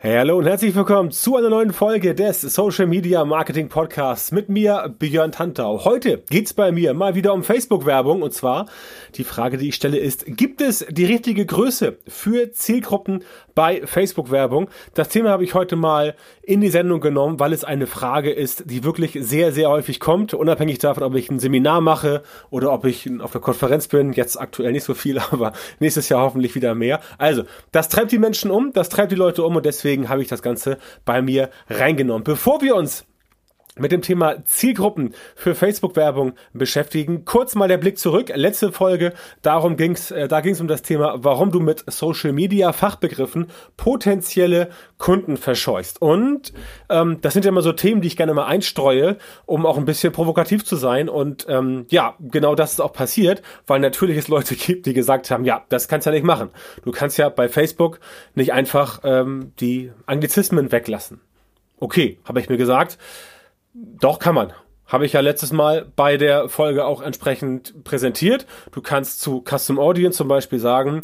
Hey, hallo und herzlich willkommen zu einer neuen Folge des Social Media Marketing Podcasts mit mir, Björn Tantau. Heute geht's bei mir mal wieder um Facebook-Werbung und zwar die Frage, die ich stelle ist, gibt es die richtige Größe für Zielgruppen bei Facebook-Werbung? Das Thema habe ich heute mal in die Sendung genommen, weil es eine Frage ist, die wirklich sehr, sehr häufig kommt, unabhängig davon, ob ich ein Seminar mache oder ob ich auf der Konferenz bin. Jetzt aktuell nicht so viel, aber nächstes Jahr hoffentlich wieder mehr. Also, das treibt die Menschen um, das treibt die Leute um und deswegen habe ich das Ganze bei mir reingenommen. Bevor wir uns mit dem Thema Zielgruppen für Facebook-Werbung beschäftigen. Kurz mal der Blick zurück. Letzte Folge, darum ging's, äh, da ging es um das Thema, warum du mit Social Media Fachbegriffen potenzielle Kunden verscheuchst. Und ähm, das sind ja immer so Themen, die ich gerne mal einstreue, um auch ein bisschen provokativ zu sein. Und ähm, ja, genau das ist auch passiert, weil natürlich es Leute gibt, die gesagt haben, ja, das kannst du ja nicht machen. Du kannst ja bei Facebook nicht einfach ähm, die Anglizismen weglassen. Okay, habe ich mir gesagt. Doch, kann man. Habe ich ja letztes Mal bei der Folge auch entsprechend präsentiert. Du kannst zu Custom Audience zum Beispiel sagen,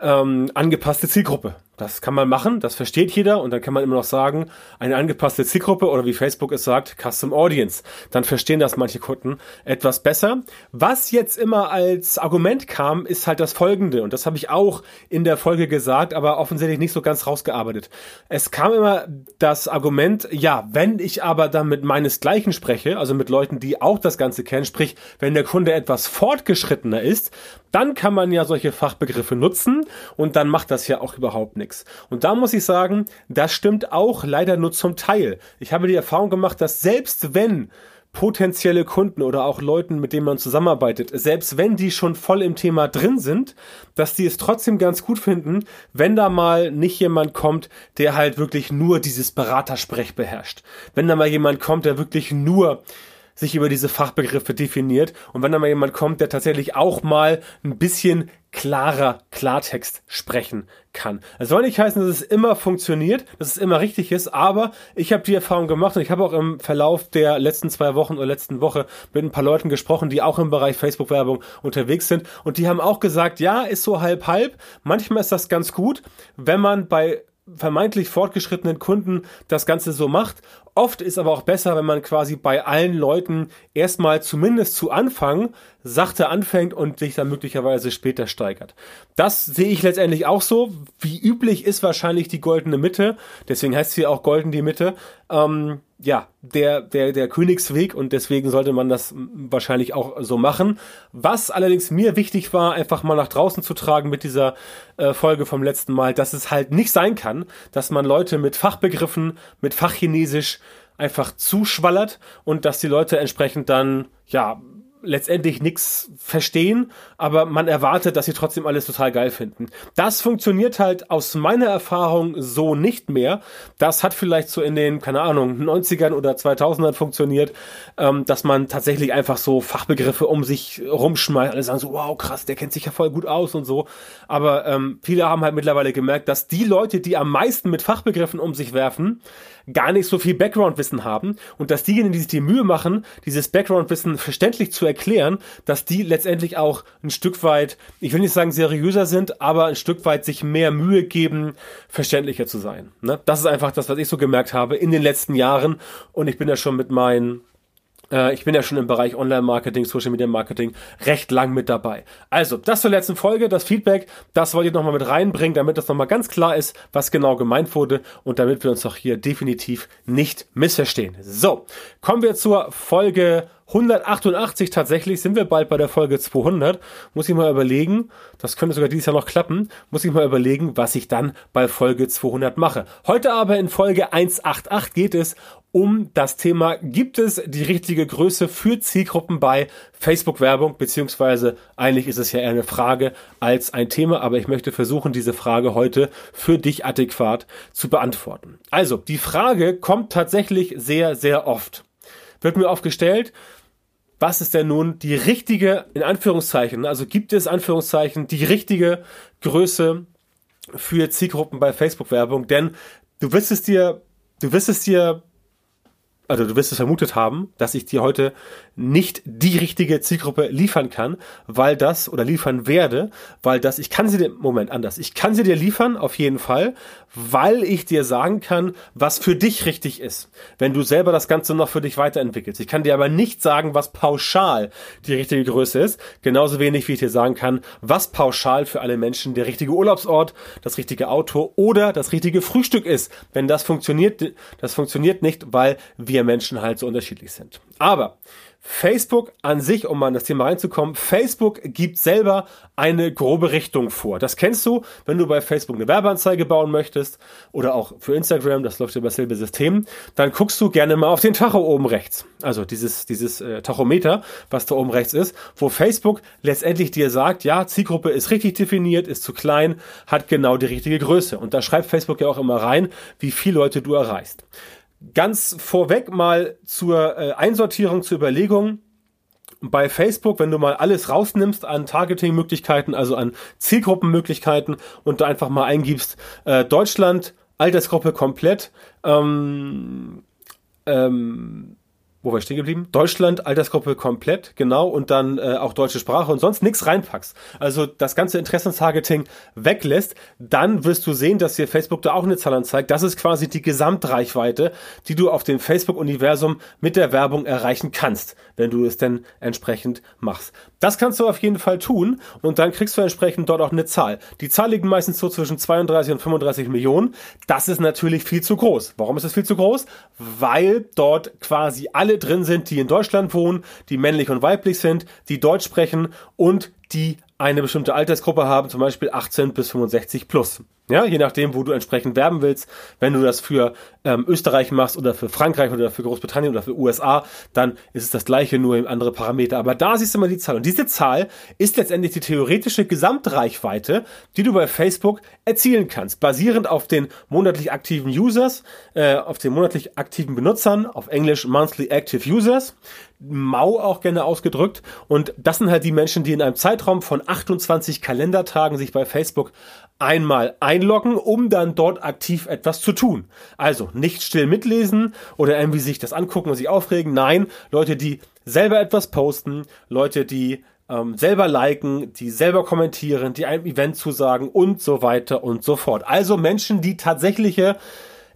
ähm, angepasste Zielgruppe. Das kann man machen, das versteht jeder und dann kann man immer noch sagen, eine angepasste Zielgruppe oder wie Facebook es sagt, Custom Audience. Dann verstehen das manche Kunden etwas besser. Was jetzt immer als Argument kam, ist halt das folgende und das habe ich auch in der Folge gesagt, aber offensichtlich nicht so ganz rausgearbeitet. Es kam immer das Argument, ja, wenn ich aber dann mit meinesgleichen spreche, also mit Leuten, die auch das Ganze kennen, sprich, wenn der Kunde etwas fortgeschrittener ist, dann kann man ja solche Fachbegriffe nutzen und dann macht das ja auch überhaupt nichts. Und da muss ich sagen, das stimmt auch leider nur zum Teil. Ich habe die Erfahrung gemacht, dass selbst wenn potenzielle Kunden oder auch Leuten, mit denen man zusammenarbeitet, selbst wenn die schon voll im Thema drin sind, dass die es trotzdem ganz gut finden, wenn da mal nicht jemand kommt, der halt wirklich nur dieses Beratersprech beherrscht. Wenn da mal jemand kommt, der wirklich nur sich über diese Fachbegriffe definiert und wenn da mal jemand kommt, der tatsächlich auch mal ein bisschen klarer Klartext sprechen kann. Es soll nicht heißen, dass es immer funktioniert, dass es immer richtig ist, aber ich habe die Erfahrung gemacht und ich habe auch im Verlauf der letzten zwei Wochen oder letzten Woche mit ein paar Leuten gesprochen, die auch im Bereich Facebook-Werbung unterwegs sind und die haben auch gesagt, ja, ist so halb halb. Manchmal ist das ganz gut, wenn man bei vermeintlich fortgeschrittenen Kunden das Ganze so macht. Oft ist aber auch besser, wenn man quasi bei allen Leuten erstmal zumindest zu Anfang sachte anfängt und sich dann möglicherweise später steigert. Das sehe ich letztendlich auch so. Wie üblich ist wahrscheinlich die goldene Mitte. Deswegen heißt sie auch golden die Mitte. Ähm, ja, der, der, der Königsweg und deswegen sollte man das wahrscheinlich auch so machen. Was allerdings mir wichtig war, einfach mal nach draußen zu tragen mit dieser äh, Folge vom letzten Mal, dass es halt nicht sein kann, dass man Leute mit Fachbegriffen, mit Fachchinesisch einfach zuschwallert und dass die Leute entsprechend dann, ja, letztendlich nichts verstehen, aber man erwartet, dass sie trotzdem alles total geil finden. Das funktioniert halt aus meiner Erfahrung so nicht mehr. Das hat vielleicht so in den, keine Ahnung, 90ern oder 2000ern funktioniert, ähm, dass man tatsächlich einfach so Fachbegriffe um sich rumschmeißt. Alle sagen so, wow, krass, der kennt sich ja voll gut aus und so. Aber ähm, viele haben halt mittlerweile gemerkt, dass die Leute, die am meisten mit Fachbegriffen um sich werfen, gar nicht so viel Background-Wissen haben und dass diejenigen, die sich die Mühe machen, dieses Background-Wissen verständlich zu erklären, dass die letztendlich auch ein Stück weit, ich will nicht sagen seriöser sind, aber ein Stück weit sich mehr Mühe geben, verständlicher zu sein. Ne? Das ist einfach das, was ich so gemerkt habe in den letzten Jahren und ich bin ja schon mit meinen ich bin ja schon im Bereich Online-Marketing, Social Media Marketing recht lang mit dabei. Also, das zur letzten Folge, das Feedback, das wollte ich nochmal mit reinbringen, damit das nochmal ganz klar ist, was genau gemeint wurde und damit wir uns auch hier definitiv nicht missverstehen. So, kommen wir zur Folge 188 tatsächlich sind wir bald bei der Folge 200. Muss ich mal überlegen, das könnte sogar dieses Jahr noch klappen, muss ich mal überlegen, was ich dann bei Folge 200 mache. Heute aber in Folge 188 geht es um das Thema, gibt es die richtige Größe für Zielgruppen bei Facebook-Werbung, beziehungsweise eigentlich ist es ja eher eine Frage als ein Thema, aber ich möchte versuchen, diese Frage heute für dich adäquat zu beantworten. Also, die Frage kommt tatsächlich sehr, sehr oft. Wird mir oft gestellt, was ist denn nun die richtige, in Anführungszeichen, also gibt es Anführungszeichen, die richtige Größe für Zielgruppen bei Facebook-Werbung? Denn du wirst es dir, du wirst es dir also du wirst es vermutet haben, dass ich dir heute nicht die richtige Zielgruppe liefern kann, weil das oder liefern werde, weil das, ich kann sie dir, Moment, anders, ich kann sie dir liefern, auf jeden Fall, weil ich dir sagen kann, was für dich richtig ist, wenn du selber das Ganze noch für dich weiterentwickelst. Ich kann dir aber nicht sagen, was pauschal die richtige Größe ist, genauso wenig wie ich dir sagen kann, was pauschal für alle Menschen der richtige Urlaubsort, das richtige Auto oder das richtige Frühstück ist. Wenn das funktioniert, das funktioniert nicht, weil wir Menschen halt so unterschiedlich sind. Aber Facebook an sich, um mal in das Thema reinzukommen, Facebook gibt selber eine grobe Richtung vor. Das kennst du, wenn du bei Facebook eine Werbeanzeige bauen möchtest oder auch für Instagram, das läuft über dasselbe System, dann guckst du gerne mal auf den Tacho oben rechts. Also dieses, dieses äh, Tachometer, was da oben rechts ist, wo Facebook letztendlich dir sagt, ja, Zielgruppe ist richtig definiert, ist zu klein, hat genau die richtige Größe. Und da schreibt Facebook ja auch immer rein, wie viele Leute du erreichst. Ganz vorweg mal zur äh, Einsortierung, zur Überlegung. Bei Facebook, wenn du mal alles rausnimmst an Targeting-Möglichkeiten, also an Zielgruppenmöglichkeiten und da einfach mal eingibst, äh, Deutschland, Altersgruppe komplett, ähm, ähm, wo war ich stehen geblieben? Deutschland, Altersgruppe komplett, genau, und dann äh, auch deutsche Sprache und sonst nichts reinpackst. Also das ganze Interessenstargeting weglässt, dann wirst du sehen, dass dir Facebook da auch eine Zahl anzeigt. Das ist quasi die Gesamtreichweite, die du auf dem Facebook-Universum mit der Werbung erreichen kannst, wenn du es denn entsprechend machst. Das kannst du auf jeden Fall tun und dann kriegst du entsprechend dort auch eine Zahl. Die Zahl liegt meistens so zwischen 32 und 35 Millionen. Das ist natürlich viel zu groß. Warum ist es viel zu groß? Weil dort quasi alle drin sind, die in Deutschland wohnen, die männlich und weiblich sind, die Deutsch sprechen und die eine bestimmte Altersgruppe haben, zum Beispiel 18 bis 65 plus. Ja, je nachdem, wo du entsprechend werben willst. Wenn du das für ähm, Österreich machst oder für Frankreich oder für Großbritannien oder für USA, dann ist es das gleiche, nur andere Parameter. Aber da siehst du mal die Zahl. Und diese Zahl ist letztendlich die theoretische Gesamtreichweite, die du bei Facebook erzielen kannst, basierend auf den monatlich aktiven Users, äh, auf den monatlich aktiven Benutzern, auf Englisch Monthly Active Users, mau auch gerne ausgedrückt. Und das sind halt die Menschen, die in einem Zeitraum von 28 Kalendertagen sich bei Facebook einmal einloggen, um dann dort aktiv etwas zu tun. Also nicht still mitlesen oder irgendwie sich das angucken und sich aufregen. Nein, Leute, die selber etwas posten, Leute, die ähm, selber liken, die selber kommentieren, die einem Event zusagen und so weiter und so fort. Also Menschen, die tatsächliche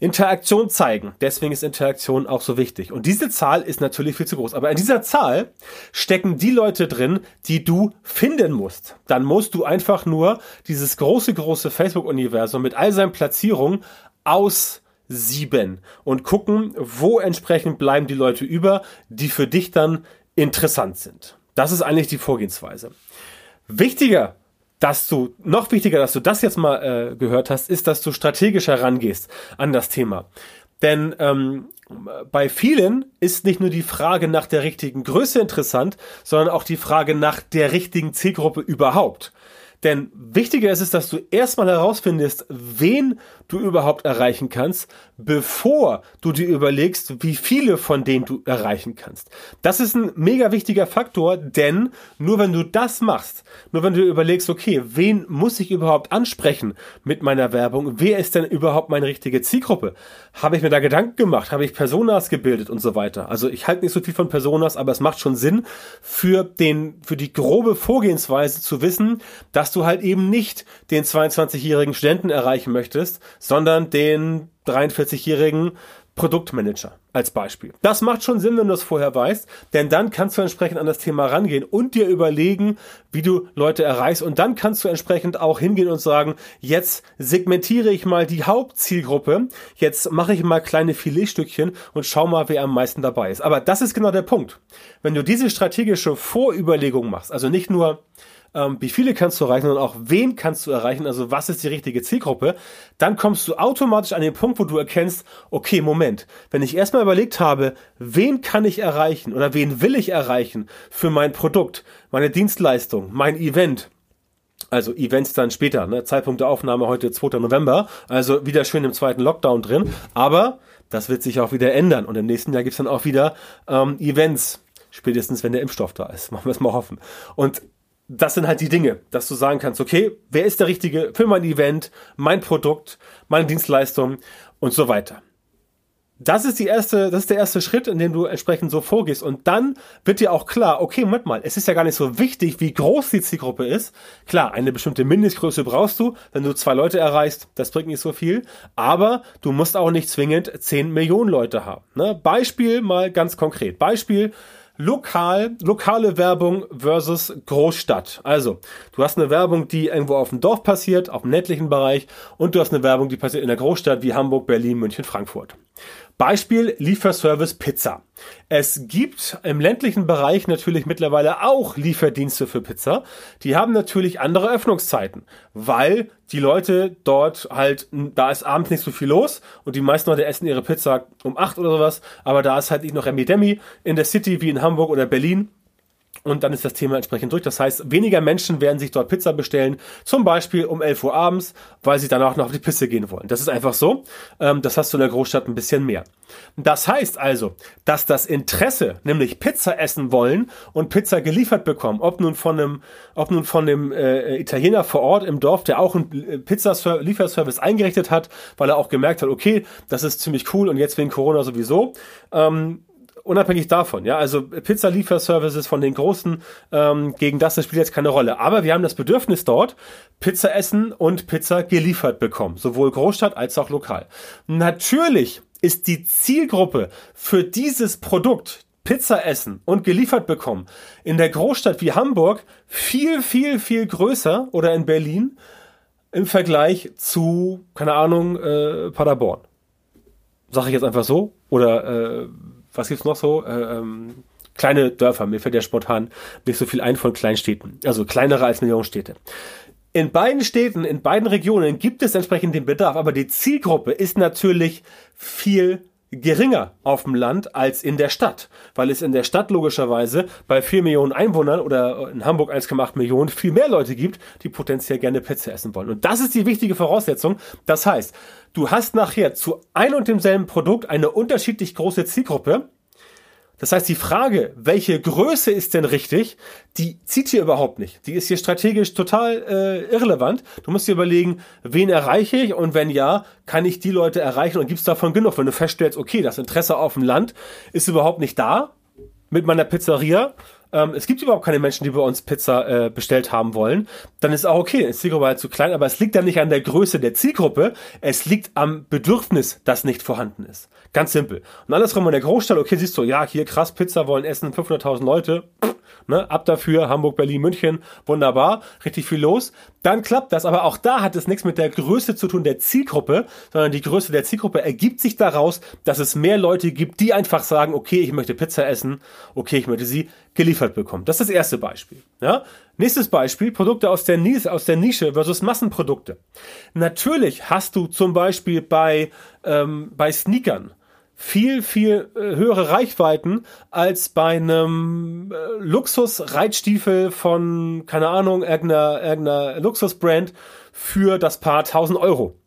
Interaktion zeigen. Deswegen ist Interaktion auch so wichtig. Und diese Zahl ist natürlich viel zu groß. Aber in dieser Zahl stecken die Leute drin, die du finden musst. Dann musst du einfach nur dieses große, große Facebook-Universum mit all seinen Platzierungen aus sieben und gucken, wo entsprechend bleiben die Leute über, die für dich dann interessant sind. Das ist eigentlich die Vorgehensweise. Wichtiger dass du, noch wichtiger, dass du das jetzt mal äh, gehört hast, ist, dass du strategisch herangehst an das Thema. Denn ähm, bei vielen ist nicht nur die Frage nach der richtigen Größe interessant, sondern auch die Frage nach der richtigen Zielgruppe überhaupt. Denn wichtiger ist es, dass du erstmal herausfindest, wen du überhaupt erreichen kannst, bevor du dir überlegst, wie viele von denen du erreichen kannst. Das ist ein mega wichtiger Faktor, denn nur wenn du das machst, nur wenn du überlegst, okay, wen muss ich überhaupt ansprechen mit meiner Werbung, wer ist denn überhaupt meine richtige Zielgruppe? Habe ich mir da Gedanken gemacht? Habe ich Personas gebildet und so weiter? Also ich halte nicht so viel von Personas, aber es macht schon Sinn für den, für die grobe Vorgehensweise zu wissen, dass du halt eben nicht den 22-jährigen Studenten erreichen möchtest, sondern den 43-jährigen Produktmanager als Beispiel. Das macht schon Sinn, wenn du es vorher weißt, denn dann kannst du entsprechend an das Thema rangehen und dir überlegen, wie du Leute erreichst und dann kannst du entsprechend auch hingehen und sagen, jetzt segmentiere ich mal die Hauptzielgruppe, jetzt mache ich mal kleine Filetstückchen und schau mal, wer am meisten dabei ist. Aber das ist genau der Punkt. Wenn du diese strategische Vorüberlegung machst, also nicht nur ähm, wie viele kannst du erreichen und auch wen kannst du erreichen, also was ist die richtige Zielgruppe, dann kommst du automatisch an den Punkt, wo du erkennst, okay, Moment, wenn ich erstmal überlegt habe, wen kann ich erreichen oder wen will ich erreichen für mein Produkt, meine Dienstleistung, mein Event, also Events dann später, ne? Zeitpunkt der Aufnahme heute 2. November, also wieder schön im zweiten Lockdown drin, aber das wird sich auch wieder ändern. Und im nächsten Jahr gibt's dann auch wieder ähm, Events, spätestens wenn der Impfstoff da ist, machen wir es mal hoffen. Und das sind halt die Dinge, dass du sagen kannst, okay, wer ist der Richtige für mein Event, mein Produkt, meine Dienstleistung und so weiter. Das ist die erste, das ist der erste Schritt, in dem du entsprechend so vorgehst. Und dann wird dir auch klar, okay, Moment mal, es ist ja gar nicht so wichtig, wie groß die Zielgruppe ist. Klar, eine bestimmte Mindestgröße brauchst du, wenn du zwei Leute erreichst, das bringt nicht so viel. Aber du musst auch nicht zwingend zehn Millionen Leute haben. Ne? Beispiel mal ganz konkret. Beispiel, lokal, lokale Werbung versus Großstadt. Also, du hast eine Werbung, die irgendwo auf dem Dorf passiert, auf dem ländlichen Bereich, und du hast eine Werbung, die passiert in der Großstadt wie Hamburg, Berlin, München, Frankfurt. Beispiel Lieferservice Pizza. Es gibt im ländlichen Bereich natürlich mittlerweile auch Lieferdienste für Pizza. Die haben natürlich andere Öffnungszeiten, weil die Leute dort halt, da ist abends nicht so viel los und die meisten Leute essen ihre Pizza um acht oder sowas, aber da ist halt nicht noch Remi Demi in der City wie in Hamburg oder Berlin und dann ist das Thema entsprechend durch. Das heißt, weniger Menschen werden sich dort Pizza bestellen, zum Beispiel um 11 Uhr abends, weil sie danach noch auf die Piste gehen wollen. Das ist einfach so. Ähm, das hast du in der Großstadt ein bisschen mehr. Das heißt also, dass das Interesse, nämlich Pizza essen wollen und Pizza geliefert bekommen, ob nun von einem, ob nun von dem äh, Italiener vor Ort im Dorf, der auch einen äh, Pizza-Lieferservice eingerichtet hat, weil er auch gemerkt hat, okay, das ist ziemlich cool und jetzt wegen Corona sowieso. Ähm, unabhängig davon, ja, also Pizza-Lieferservices von den Großen, ähm, gegen das, das spielt jetzt keine Rolle. Aber wir haben das Bedürfnis dort, Pizza essen und Pizza geliefert bekommen, sowohl Großstadt als auch lokal. Natürlich ist die Zielgruppe für dieses Produkt, Pizza essen und geliefert bekommen, in der Großstadt wie Hamburg viel, viel, viel größer oder in Berlin im Vergleich zu, keine Ahnung, äh, Paderborn. Sag ich jetzt einfach so. Oder äh, was gibt's noch so? Äh, ähm, kleine Dörfer. Mir fällt ja spontan nicht so viel ein von Kleinstädten. Also kleinere als Millionenstädte. In beiden Städten, in beiden Regionen gibt es entsprechend den Bedarf, aber die Zielgruppe ist natürlich viel geringer auf dem Land als in der Stadt, weil es in der Stadt logischerweise bei 4 Millionen Einwohnern oder in Hamburg 1,8 Millionen viel mehr Leute gibt, die potenziell gerne Pizza essen wollen. Und das ist die wichtige Voraussetzung. Das heißt, du hast nachher zu ein und demselben Produkt eine unterschiedlich große Zielgruppe, das heißt, die Frage, welche Größe ist denn richtig, die zieht hier überhaupt nicht. Die ist hier strategisch total äh, irrelevant. Du musst dir überlegen, wen erreiche ich und wenn ja, kann ich die Leute erreichen und gibt es davon genug? Wenn du feststellst, okay, das Interesse auf dem Land ist überhaupt nicht da mit meiner Pizzeria, ähm, es gibt überhaupt keine Menschen, die bei uns Pizza äh, bestellt haben wollen, dann ist auch okay, ist Zielgruppe halt zu klein, aber es liegt dann nicht an der Größe der Zielgruppe, es liegt am Bedürfnis, das nicht vorhanden ist. Ganz simpel. Und andersrum in der Großstadt, okay, siehst du, ja, hier krass, Pizza wollen essen, 500.000 Leute, ne, ab dafür, Hamburg, Berlin, München, wunderbar, richtig viel los. Dann klappt das, aber auch da hat es nichts mit der Größe zu tun der Zielgruppe, sondern die Größe der Zielgruppe ergibt sich daraus, dass es mehr Leute gibt, die einfach sagen, okay, ich möchte Pizza essen, okay, ich möchte sie geliefert bekommen. Das ist das erste Beispiel. Ja? Nächstes Beispiel, Produkte aus der, Nische, aus der Nische versus Massenprodukte. Natürlich hast du zum Beispiel bei, ähm, bei Sneakern viel, viel äh, höhere Reichweiten als bei einem äh, Luxus-Reitstiefel von, keine Ahnung, irgendeiner, irgendeiner Luxusbrand für das Paar 1000 Euro.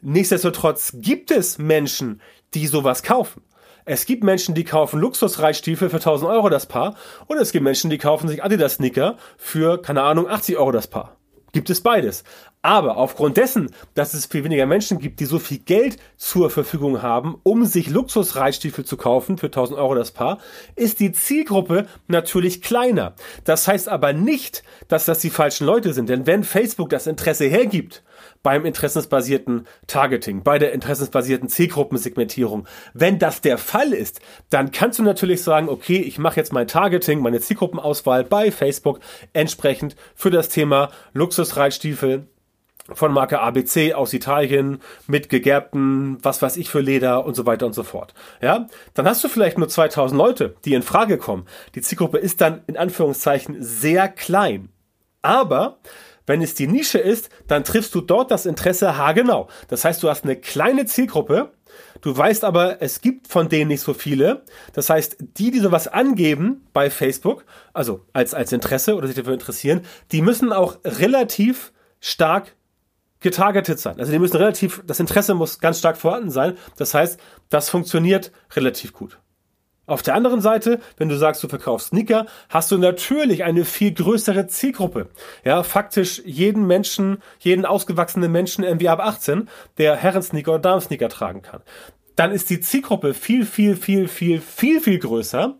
Nichtsdestotrotz gibt es Menschen, die sowas kaufen. Es gibt Menschen, die kaufen Luxusreitstiefel für 1000 Euro das Paar und es gibt Menschen, die kaufen sich Adidas Sneaker für, keine Ahnung, 80 Euro das Paar. Gibt es beides. Aber aufgrund dessen, dass es viel weniger Menschen gibt, die so viel Geld zur Verfügung haben, um sich Luxusreitstiefel zu kaufen für 1000 Euro das Paar, ist die Zielgruppe natürlich kleiner. Das heißt aber nicht, dass das die falschen Leute sind. Denn wenn Facebook das Interesse hergibt, beim interessensbasierten Targeting, bei der interessensbasierten Zielgruppensegmentierung. Wenn das der Fall ist, dann kannst du natürlich sagen, okay, ich mache jetzt mein Targeting, meine Zielgruppenauswahl bei Facebook entsprechend für das Thema Luxusreitstiefel von Marke ABC aus Italien mit gegerbten, was weiß ich für Leder und so weiter und so fort. Ja, dann hast du vielleicht nur 2000 Leute, die in Frage kommen. Die Zielgruppe ist dann in Anführungszeichen sehr klein. Aber wenn es die Nische ist, dann triffst du dort das Interesse haargenau. Das heißt, du hast eine kleine Zielgruppe, Du weißt aber, es gibt von denen nicht so viele. Das heißt, die, die sowas angeben bei Facebook, also als, als Interesse oder sich dafür interessieren, die müssen auch relativ stark getargetet sein. Also die müssen relativ, das Interesse muss ganz stark vorhanden sein. Das heißt, das funktioniert relativ gut. Auf der anderen Seite, wenn du sagst, du verkaufst Sneaker, hast du natürlich eine viel größere Zielgruppe. Ja, faktisch jeden Menschen, jeden ausgewachsenen Menschen irgendwie ab 18, der Herrensneaker oder Damensneaker tragen kann. dann ist die Zielgruppe viel, viel, viel, viel, viel, viel größer.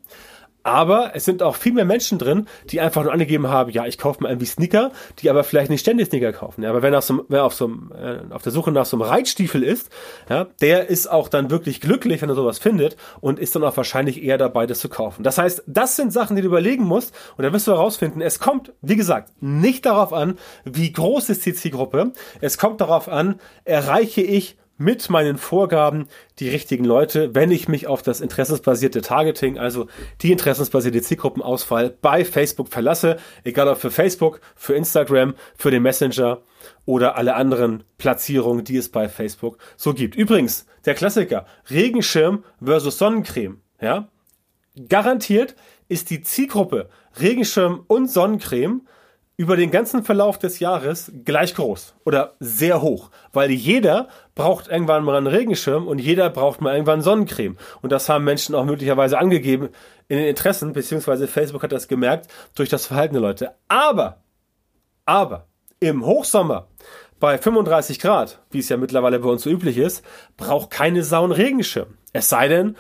Aber es sind auch viel mehr Menschen drin, die einfach nur angegeben haben, ja, ich kaufe mal irgendwie Sneaker, die aber vielleicht nicht ständig Sneaker kaufen. Ja, aber wenn, so, wer auf, so, äh, auf der Suche nach so einem Reitstiefel ist, ja, der ist auch dann wirklich glücklich, wenn er sowas findet und ist dann auch wahrscheinlich eher dabei, das zu kaufen. Das heißt, das sind Sachen, die du überlegen musst und dann wirst du herausfinden, es kommt, wie gesagt, nicht darauf an, wie groß ist die Zielgruppe. Es kommt darauf an, erreiche ich mit meinen Vorgaben die richtigen Leute, wenn ich mich auf das interessensbasierte Targeting, also die interessensbasierte Zielgruppenauswahl bei Facebook verlasse, egal ob für Facebook, für Instagram, für den Messenger oder alle anderen Platzierungen, die es bei Facebook so gibt. Übrigens, der Klassiker, Regenschirm versus Sonnencreme, ja? Garantiert ist die Zielgruppe Regenschirm und Sonnencreme über den ganzen Verlauf des Jahres gleich groß oder sehr hoch, weil jeder braucht irgendwann mal einen Regenschirm und jeder braucht mal irgendwann Sonnencreme. Und das haben Menschen auch möglicherweise angegeben in den Interessen, beziehungsweise Facebook hat das gemerkt durch das Verhalten der Leute. Aber, aber, im Hochsommer bei 35 Grad, wie es ja mittlerweile bei uns so üblich ist, braucht keine Sau einen Regenschirm. Es sei denn,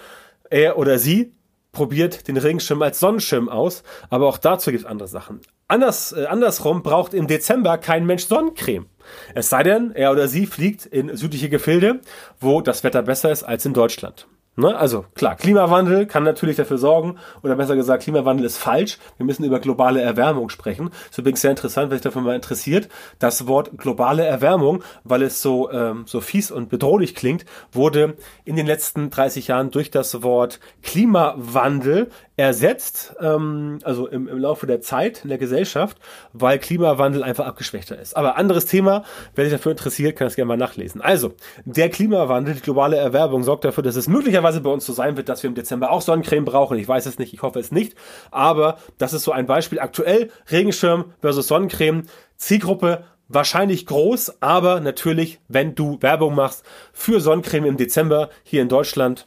er oder sie probiert den Regenschirm als Sonnenschirm aus, aber auch dazu gibt es andere Sachen. Anders, äh, andersrum braucht im Dezember kein Mensch Sonnencreme. Es sei denn, er oder sie fliegt in südliche Gefilde, wo das Wetter besser ist als in Deutschland. Ne? Also klar, Klimawandel kann natürlich dafür sorgen, oder besser gesagt, Klimawandel ist falsch. Wir müssen über globale Erwärmung sprechen. Ist übrigens sehr interessant, wenn sich dafür mal interessiert. Das Wort globale Erwärmung, weil es so, ähm, so fies und bedrohlich klingt, wurde in den letzten 30 Jahren durch das Wort Klimawandel ersetzt, ähm, also im, im Laufe der Zeit in der Gesellschaft, weil Klimawandel einfach abgeschwächter ist. Aber anderes Thema, wer sich dafür interessiert, kann das gerne mal nachlesen. Also, der Klimawandel, die globale Erwerbung sorgt dafür, dass es möglicherweise bei uns so sein wird, dass wir im Dezember auch Sonnencreme brauchen. Ich weiß es nicht, ich hoffe es nicht. Aber das ist so ein Beispiel. Aktuell Regenschirm versus Sonnencreme. Zielgruppe wahrscheinlich groß, aber natürlich, wenn du Werbung machst für Sonnencreme im Dezember hier in Deutschland,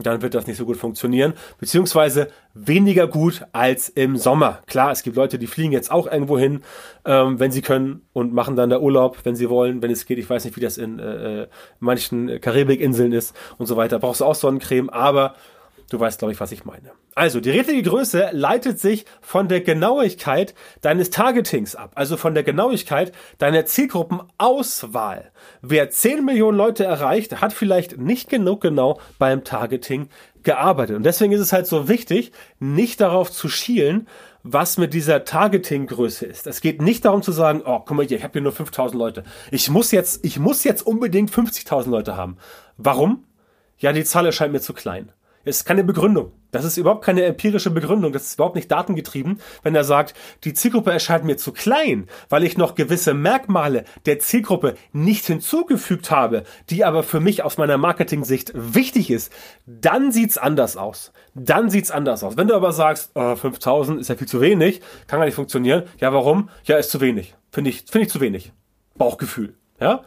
dann wird das nicht so gut funktionieren, beziehungsweise weniger gut als im Sommer. Klar, es gibt Leute, die fliegen jetzt auch irgendwo hin, ähm, wenn sie können und machen dann da Urlaub, wenn sie wollen, wenn es geht. Ich weiß nicht, wie das in äh, äh manchen Karibikinseln ist und so weiter. Brauchst du auch Sonnencreme, aber Du weißt, glaube ich, was ich meine. Also, die richtige Größe leitet sich von der Genauigkeit deines Targetings ab, also von der Genauigkeit deiner Zielgruppenauswahl. Wer 10 Millionen Leute erreicht, hat vielleicht nicht genug genau beim Targeting gearbeitet. Und deswegen ist es halt so wichtig, nicht darauf zu schielen, was mit dieser Targeting-Größe ist. Es geht nicht darum zu sagen, oh, guck mal hier, ich habe hier nur 5000 Leute. Ich muss jetzt, ich muss jetzt unbedingt 50.000 Leute haben. Warum? Ja, die Zahl erscheint mir zu klein. Es ist keine Begründung. Das ist überhaupt keine empirische Begründung. Das ist überhaupt nicht datengetrieben, wenn er sagt, die Zielgruppe erscheint mir zu klein, weil ich noch gewisse Merkmale der Zielgruppe nicht hinzugefügt habe, die aber für mich aus meiner Marketing-Sicht wichtig ist. Dann sieht's anders aus. Dann sieht's anders aus. Wenn du aber sagst, oh, 5000 ist ja viel zu wenig, kann gar nicht funktionieren. Ja, warum? Ja, ist zu wenig. Finde ich, finde ich zu wenig. Bauchgefühl. Ja?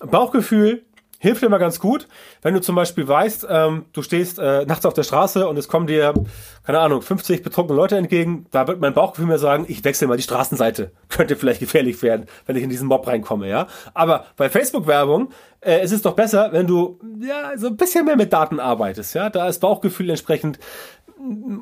Bauchgefühl hilft immer ganz gut, wenn du zum Beispiel weißt, ähm, du stehst äh, nachts auf der Straße und es kommen dir, keine Ahnung, 50 betrunkene Leute entgegen, da wird mein Bauchgefühl mir sagen, ich wechsle mal die Straßenseite. Könnte vielleicht gefährlich werden, wenn ich in diesen Mob reinkomme, ja. Aber bei Facebook-Werbung äh, es ist doch besser, wenn du ja so ein bisschen mehr mit Daten arbeitest, ja. Da ist Bauchgefühl entsprechend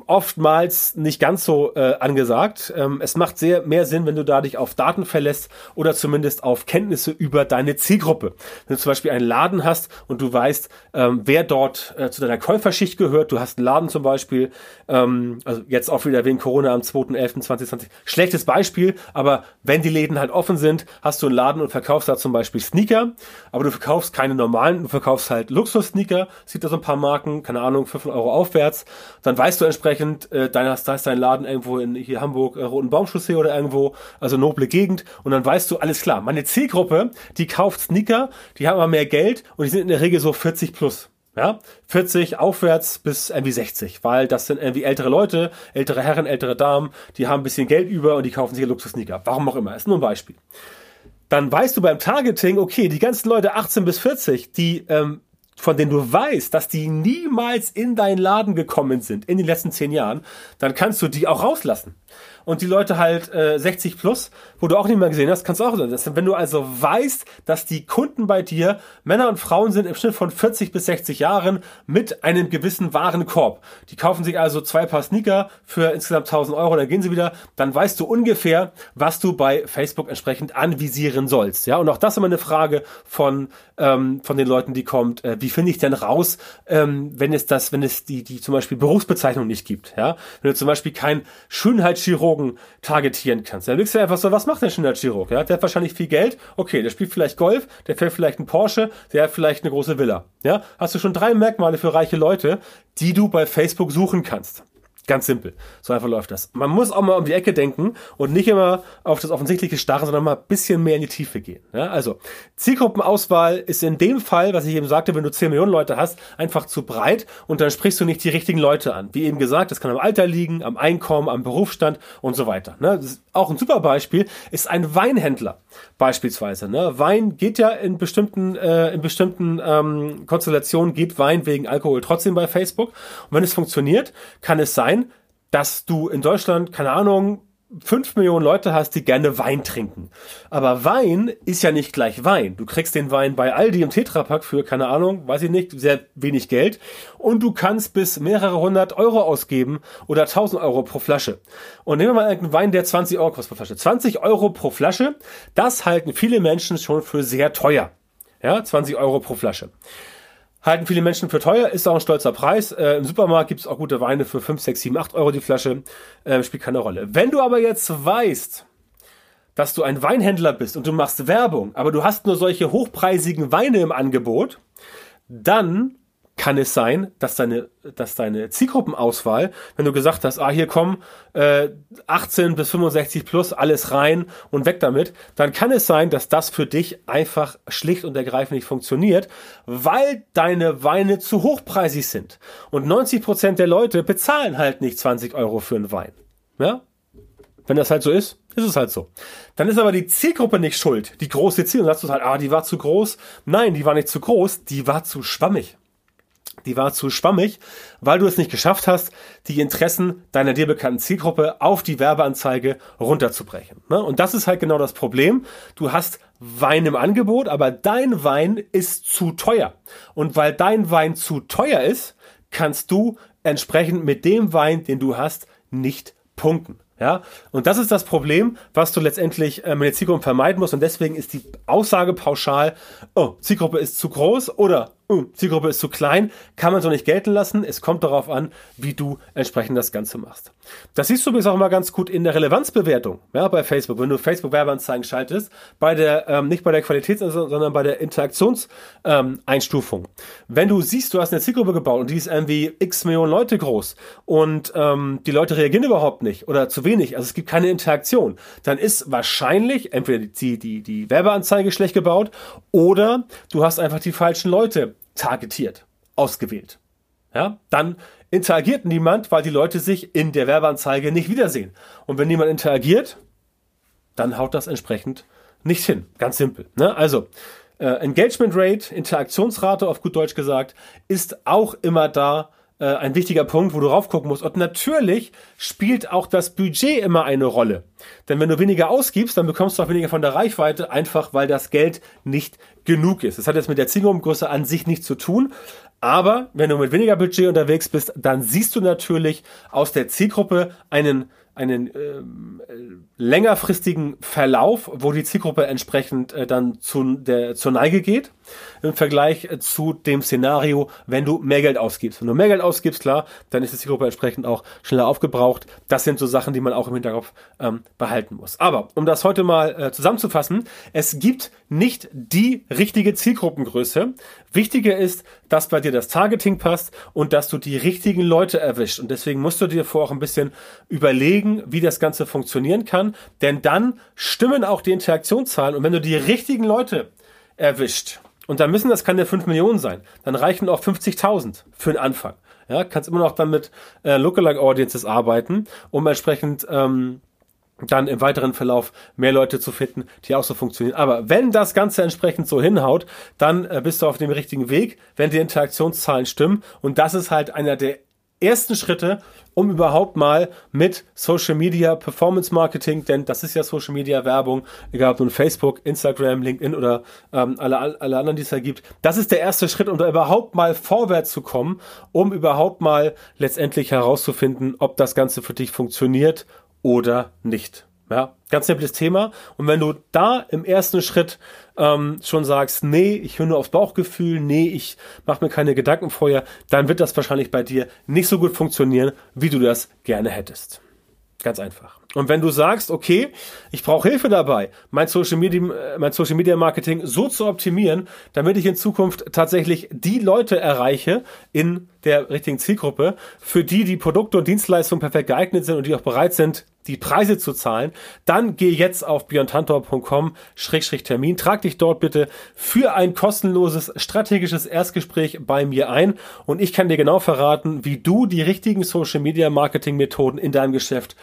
oftmals nicht ganz so äh, angesagt. Ähm, es macht sehr mehr Sinn, wenn du da dich auf Daten verlässt oder zumindest auf Kenntnisse über deine Zielgruppe. Wenn du zum Beispiel einen Laden hast und du weißt, ähm, wer dort äh, zu deiner Käuferschicht gehört, du hast einen Laden zum Beispiel, ähm, also jetzt auch wieder wegen Corona am 2.11.2020, schlechtes Beispiel, aber wenn die Läden halt offen sind, hast du einen Laden und verkaufst da zum Beispiel Sneaker, aber du verkaufst keine normalen, du verkaufst halt Luxus-Sneaker, sieht da so ein paar Marken, keine Ahnung, 5 Euro aufwärts, dann weißt du entsprechend, äh, dein, hast, da ist dein Laden irgendwo in hier Hamburg, äh, Roten Baumchaussee oder irgendwo, also noble Gegend. Und dann weißt du, alles klar, meine Zielgruppe, die kauft Sneaker, die haben aber mehr Geld und die sind in der Regel so 40 plus. Ja, 40 aufwärts bis irgendwie 60, weil das sind irgendwie ältere Leute, ältere Herren, ältere Damen, die haben ein bisschen Geld über und die kaufen sich Luxus-Sneaker. Warum auch immer, ist nur ein Beispiel. Dann weißt du beim Targeting, okay, die ganzen Leute 18 bis 40, die ähm, von denen du weißt, dass die niemals in deinen Laden gekommen sind in den letzten zehn Jahren, dann kannst du die auch rauslassen und die Leute halt äh, 60 plus, wo du auch nicht mehr gesehen hast, kannst du auch das, Wenn du also weißt, dass die Kunden bei dir Männer und Frauen sind im Schnitt von 40 bis 60 Jahren mit einem gewissen Warenkorb. Die kaufen sich also zwei Paar Sneaker für insgesamt 1000 Euro, dann gehen sie wieder, dann weißt du ungefähr, was du bei Facebook entsprechend anvisieren sollst. Ja, und auch das ist immer eine Frage von, ähm, von den Leuten, die kommt, äh, wie finde ich denn raus, ähm, wenn es das, wenn es die, die zum Beispiel Berufsbezeichnung nicht gibt. Ja, wenn du zum Beispiel kein Schönheitschirurg Chirurgen targetieren kannst. Dann denkst du einfach so, was macht der Chirurg? Ja? Der hat wahrscheinlich viel Geld. Okay, der spielt vielleicht Golf, der fährt vielleicht einen Porsche, der hat vielleicht eine große Villa. Ja? Hast du schon drei Merkmale für reiche Leute, die du bei Facebook suchen kannst. Ganz simpel. So einfach läuft das. Man muss auch mal um die Ecke denken und nicht immer auf das Offensichtliche starren, sondern mal ein bisschen mehr in die Tiefe gehen. Ja, also Zielgruppenauswahl ist in dem Fall, was ich eben sagte, wenn du 10 Millionen Leute hast, einfach zu breit und dann sprichst du nicht die richtigen Leute an. Wie eben gesagt, das kann am Alter liegen, am Einkommen, am Berufsstand und so weiter. Ne? Auch ein super Beispiel ist ein Weinhändler beispielsweise. Ne? Wein geht ja in bestimmten, äh, in bestimmten ähm, Konstellationen geht Wein wegen Alkohol trotzdem bei Facebook. Und wenn es funktioniert, kann es sein, dass du in Deutschland, keine Ahnung, fünf Millionen Leute hast, die gerne Wein trinken. Aber Wein ist ja nicht gleich Wein. Du kriegst den Wein bei Aldi im Tetrapack für, keine Ahnung, weiß ich nicht, sehr wenig Geld. Und du kannst bis mehrere hundert Euro ausgeben oder tausend Euro pro Flasche. Und nehmen wir mal einen Wein, der 20 Euro kostet pro Flasche. 20 Euro pro Flasche, das halten viele Menschen schon für sehr teuer. Ja, 20 Euro pro Flasche halten viele Menschen für teuer, ist auch ein stolzer Preis. Äh, Im Supermarkt gibt es auch gute Weine für 5, 6, 7, 8 Euro die Flasche. Äh, spielt keine Rolle. Wenn du aber jetzt weißt, dass du ein Weinhändler bist und du machst Werbung, aber du hast nur solche hochpreisigen Weine im Angebot, dann kann es sein, dass deine, dass deine Zielgruppenauswahl, wenn du gesagt hast, ah, hier kommen äh, 18 bis 65 plus, alles rein und weg damit, dann kann es sein, dass das für dich einfach schlicht und ergreifend nicht funktioniert, weil deine Weine zu hochpreisig sind. Und 90 Prozent der Leute bezahlen halt nicht 20 Euro für einen Wein. Ja? Wenn das halt so ist, ist es halt so. Dann ist aber die Zielgruppe nicht schuld. Die große Ziel. Und sagst du halt, ah, die war zu groß. Nein, die war nicht zu groß, die war zu schwammig die war zu schwammig, weil du es nicht geschafft hast, die Interessen deiner dir bekannten Zielgruppe auf die Werbeanzeige runterzubrechen. Ne? Und das ist halt genau das Problem. Du hast Wein im Angebot, aber dein Wein ist zu teuer. Und weil dein Wein zu teuer ist, kannst du entsprechend mit dem Wein, den du hast, nicht punkten. Ja, und das ist das Problem, was du letztendlich äh, mit der Zielgruppe vermeiden musst. Und deswegen ist die Aussage pauschal, oh, Zielgruppe ist zu groß oder oh, Zielgruppe ist zu klein, kann man so nicht gelten lassen. Es kommt darauf an, wie du entsprechend das Ganze machst. Das siehst du übrigens auch immer ganz gut in der Relevanzbewertung, ja, bei Facebook. Wenn du Facebook-Werbeanzeigen schaltest, bei der, ähm, nicht bei der Qualitäts-, sondern bei der Interaktionseinstufung. Ähm, Wenn du siehst, du hast eine Zielgruppe gebaut und die ist irgendwie x Millionen Leute groß und ähm, die Leute reagieren überhaupt nicht oder zu wenig, also es gibt keine Interaktion, dann ist wahrscheinlich entweder die, die, die Werbeanzeige schlecht gebaut oder du hast einfach die falschen Leute targetiert, ausgewählt. Ja, dann interagiert niemand, weil die Leute sich in der Werbeanzeige nicht wiedersehen. Und wenn niemand interagiert, dann haut das entsprechend nicht hin. Ganz simpel. Ne? Also, äh, Engagement Rate, Interaktionsrate auf gut Deutsch gesagt, ist auch immer da, äh, ein wichtiger Punkt, wo du rauf gucken musst. Und natürlich spielt auch das Budget immer eine Rolle. Denn wenn du weniger ausgibst, dann bekommst du auch weniger von der Reichweite, einfach weil das Geld nicht genug ist. Das hat jetzt mit der Zielgruppengröße an sich nichts zu tun. Aber wenn du mit weniger Budget unterwegs bist, dann siehst du natürlich aus der Zielgruppe einen einen ähm, längerfristigen Verlauf, wo die Zielgruppe entsprechend äh, dann zu der, zur Neige geht im Vergleich äh, zu dem Szenario, wenn du mehr Geld ausgibst. Wenn du mehr Geld ausgibst, klar, dann ist die Zielgruppe entsprechend auch schneller aufgebraucht. Das sind so Sachen, die man auch im Hinterkopf ähm, behalten muss. Aber um das heute mal äh, zusammenzufassen, es gibt nicht die richtige Zielgruppengröße. Wichtiger ist, dass bei dir das Targeting passt und dass du die richtigen Leute erwischt. Und deswegen musst du dir vorher auch ein bisschen überlegen, wie das Ganze funktionieren kann. Denn dann stimmen auch die Interaktionszahlen. Und wenn du die richtigen Leute erwischt, und dann müssen das keine 5 Millionen sein, dann reichen auch 50.000 für den Anfang. Ja, kannst immer noch dann mit äh, Lookalike Audiences arbeiten, um entsprechend ähm, dann im weiteren Verlauf mehr Leute zu finden, die auch so funktionieren. Aber wenn das Ganze entsprechend so hinhaut, dann äh, bist du auf dem richtigen Weg, wenn die Interaktionszahlen stimmen. Und das ist halt einer der ersten Schritte, um überhaupt mal mit Social Media Performance Marketing, denn das ist ja Social Media Werbung, egal ob nun Facebook, Instagram, LinkedIn oder ähm, alle, alle anderen, die es da gibt. Das ist der erste Schritt, um da überhaupt mal vorwärts zu kommen, um überhaupt mal letztendlich herauszufinden, ob das Ganze für dich funktioniert oder nicht. Ja, ganz simples Thema. Und wenn du da im ersten Schritt ähm, schon sagst, nee, ich höre nur aufs Bauchgefühl, nee, ich mache mir keine Gedanken vorher, dann wird das wahrscheinlich bei dir nicht so gut funktionieren, wie du das gerne hättest. Ganz einfach. Und wenn du sagst, okay, ich brauche Hilfe dabei, mein Social Media, mein Social Media Marketing so zu optimieren, damit ich in Zukunft tatsächlich die Leute erreiche in der richtigen Zielgruppe, für die die Produkte und Dienstleistungen perfekt geeignet sind und die auch bereit sind, die Preise zu zahlen, dann geh jetzt auf björntantor.com-termin, trag dich dort bitte für ein kostenloses strategisches Erstgespräch bei mir ein. Und ich kann dir genau verraten, wie du die richtigen Social Media Marketing Methoden in deinem Geschäft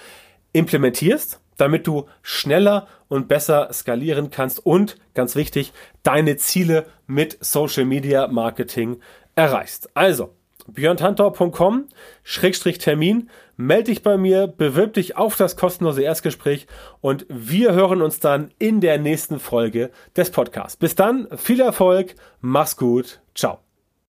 implementierst, damit du schneller und besser skalieren kannst und, ganz wichtig, deine Ziele mit Social Media Marketing erreichst. Also, björntantor.com Schrägstrich Termin, melde dich bei mir, bewirb dich auf das kostenlose Erstgespräch und wir hören uns dann in der nächsten Folge des Podcasts. Bis dann, viel Erfolg, mach's gut, ciao.